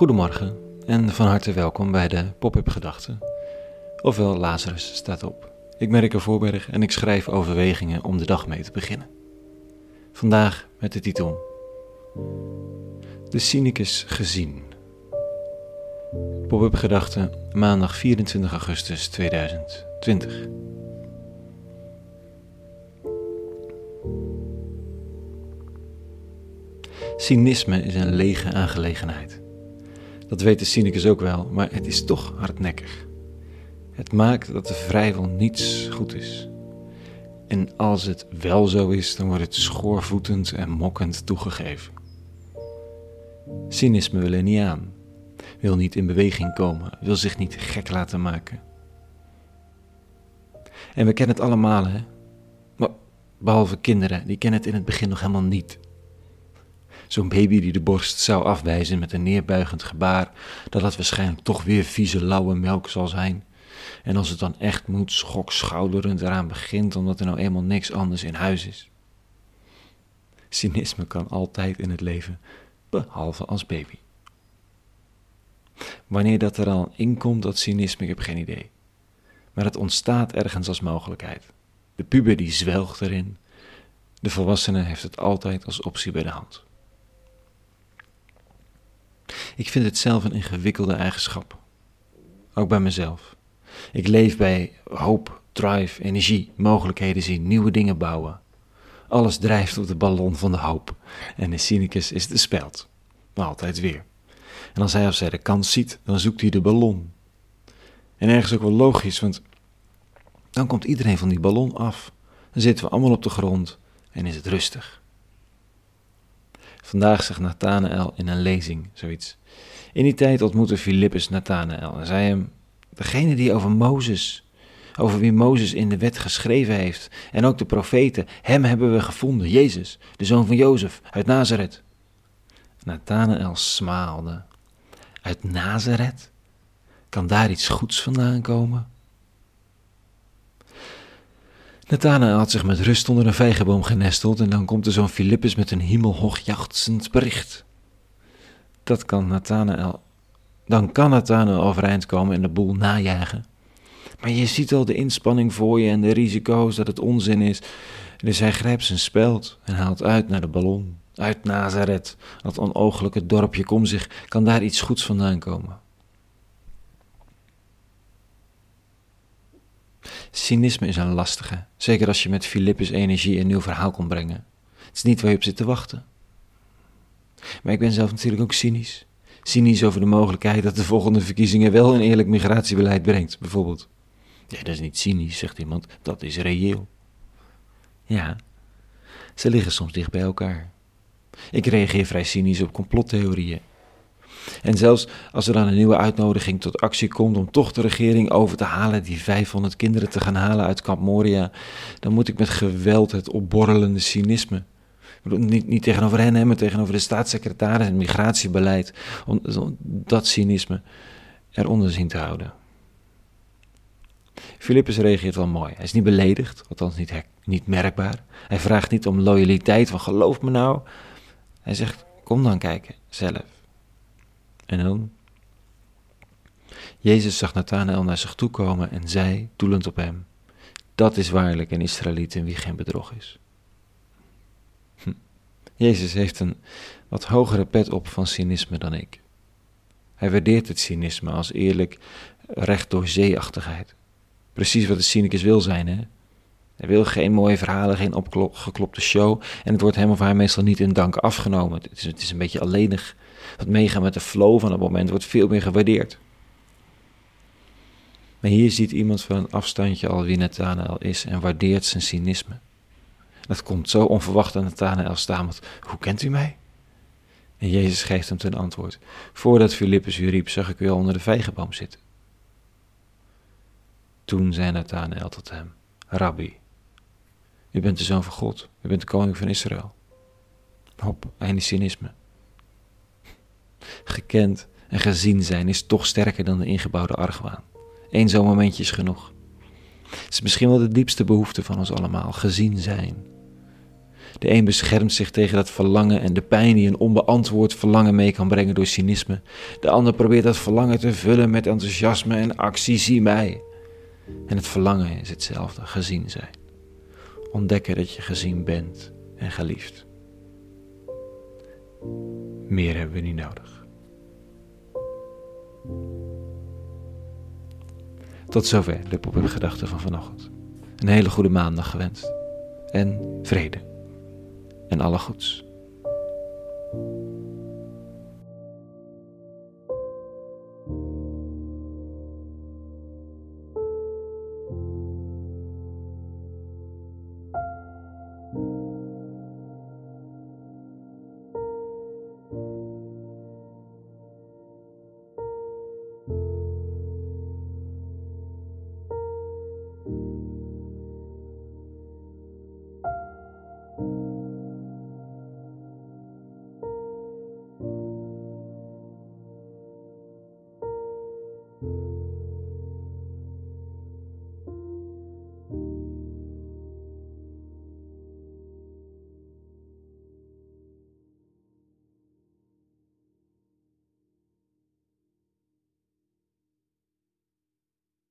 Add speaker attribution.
Speaker 1: Goedemorgen en van harte welkom bij de Pop-up Gedachten. Ofwel Lazarus staat op. Ik ben Rikke Voorberg en ik schrijf overwegingen om de dag mee te beginnen. Vandaag met de titel De Cynicus gezien. Pop-up Gedachten, maandag 24 augustus 2020. Cynisme is een lege aangelegenheid. Dat weet de cynicus ook wel, maar het is toch hardnekkig. Het maakt dat er vrijwel niets goed is. En als het wel zo is, dan wordt het schoorvoetend en mokkend toegegeven. Cynisme wil er niet aan, wil niet in beweging komen, wil zich niet gek laten maken. En we kennen het allemaal, hè? Behalve kinderen, die kennen het in het begin nog helemaal niet. Zo'n baby die de borst zou afwijzen met een neerbuigend gebaar, dat het waarschijnlijk toch weer vieze lauwe melk zal zijn. En als het dan echt moet, schokschouderend eraan begint, omdat er nou eenmaal niks anders in huis is. Cynisme kan altijd in het leven, behalve als baby. Wanneer dat er al in komt, dat cynisme, ik heb geen idee. Maar het ontstaat ergens als mogelijkheid. De puber die zwelgt erin. De volwassene heeft het altijd als optie bij de hand. Ik vind het zelf een ingewikkelde eigenschap. Ook bij mezelf. Ik leef bij hoop, drive, energie, mogelijkheden zien, nieuwe dingen bouwen. Alles drijft op de ballon van de hoop. En de cynicus is de speld. Maar altijd weer. En als hij of zij de kans ziet, dan zoekt hij de ballon. En ergens ook wel logisch, want dan komt iedereen van die ballon af. Dan zitten we allemaal op de grond en is het rustig. Vandaag zegt Nathanael in een lezing zoiets. In die tijd ontmoette Filippus Nathanael en zei hem: Degene die over Mozes, over wie Mozes in de wet geschreven heeft, en ook de profeten, hem hebben we gevonden, Jezus, de zoon van Jozef, uit Nazareth. Nathanael smaalde. Uit Nazareth? Kan daar iets goeds vandaan komen? Nathanael had zich met rust onder een vijgenboom genesteld en dan komt er zo'n Filippus met een hemelhoog bericht. Dat kan Nathanael, dan kan Nathanael overeind komen en de boel najagen. Maar je ziet al de inspanning voor je en de risico's dat het onzin is. Dus hij grijpt zijn speld en haalt uit naar de ballon. Uit Nazareth, dat onooglijke dorpje, kom zich, kan daar iets goeds vandaan komen. Cynisme is een lastige, zeker als je met Philippus energie een nieuw verhaal kon brengen. Het is niet waar je op zit te wachten. Maar ik ben zelf natuurlijk ook cynisch. Cynisch over de mogelijkheid dat de volgende verkiezingen wel een eerlijk migratiebeleid brengt, bijvoorbeeld. Ja, dat is niet cynisch, zegt iemand, dat is reëel. Ja, ze liggen soms dicht bij elkaar. Ik reageer vrij cynisch op complottheorieën. En zelfs als er dan een nieuwe uitnodiging tot actie komt om toch de regering over te halen die 500 kinderen te gaan halen uit Kamp Moria, dan moet ik met geweld het opborrelende cynisme. Niet, niet tegenover hen, maar tegenover de staatssecretaris en migratiebeleid. Om, dat cynisme eronder zien te houden. Philippus reageert wel mooi. Hij is niet beledigd, althans niet, niet merkbaar. Hij vraagt niet om loyaliteit, van geloof me nou. Hij zegt, kom dan kijken, zelf. En dan? Jezus zag Nathanael naar zich toe komen en zei, doelend op hem, dat is waarlijk een Israëliet in wie geen bedrog is. Hm. Jezus heeft een wat hogere pet op van cynisme dan ik. Hij waardeert het cynisme als eerlijk recht door zeeachtigheid. Precies wat de cynicus wil zijn, hè? Hij wil geen mooie verhalen, geen opgeklopte show. En het wordt hem of haar meestal niet in dank afgenomen. Het is, het is een beetje alleenig wat meegaan met de flow van het moment wordt veel meer gewaardeerd. Maar hier ziet iemand van een afstandje al wie Nathanael is en waardeert zijn cynisme. Dat komt zo onverwacht aan Nathanael stamelt. Hoe kent u mij? En Jezus geeft hem ten antwoord. Voordat Filippus u riep, zag ik u al onder de vijgenboom zitten. Toen zei Nathanael tot hem, Rabbi, u bent de zoon van God, u bent de koning van Israël. Hop, einde cynisme gekend en gezien zijn is toch sterker dan de ingebouwde argwaan. Eén zo'n momentje is genoeg. Het is misschien wel de diepste behoefte van ons allemaal, gezien zijn. De een beschermt zich tegen dat verlangen en de pijn die een onbeantwoord verlangen mee kan brengen door cynisme. De ander probeert dat verlangen te vullen met enthousiasme en actie, zie mij. En het verlangen is hetzelfde, gezien zijn. Ontdekken dat je gezien bent en geliefd. Meer hebben we niet nodig. Tot zover de pop gedachten van vanochtend. Een hele goede maandag gewenst. En vrede. En alle goeds.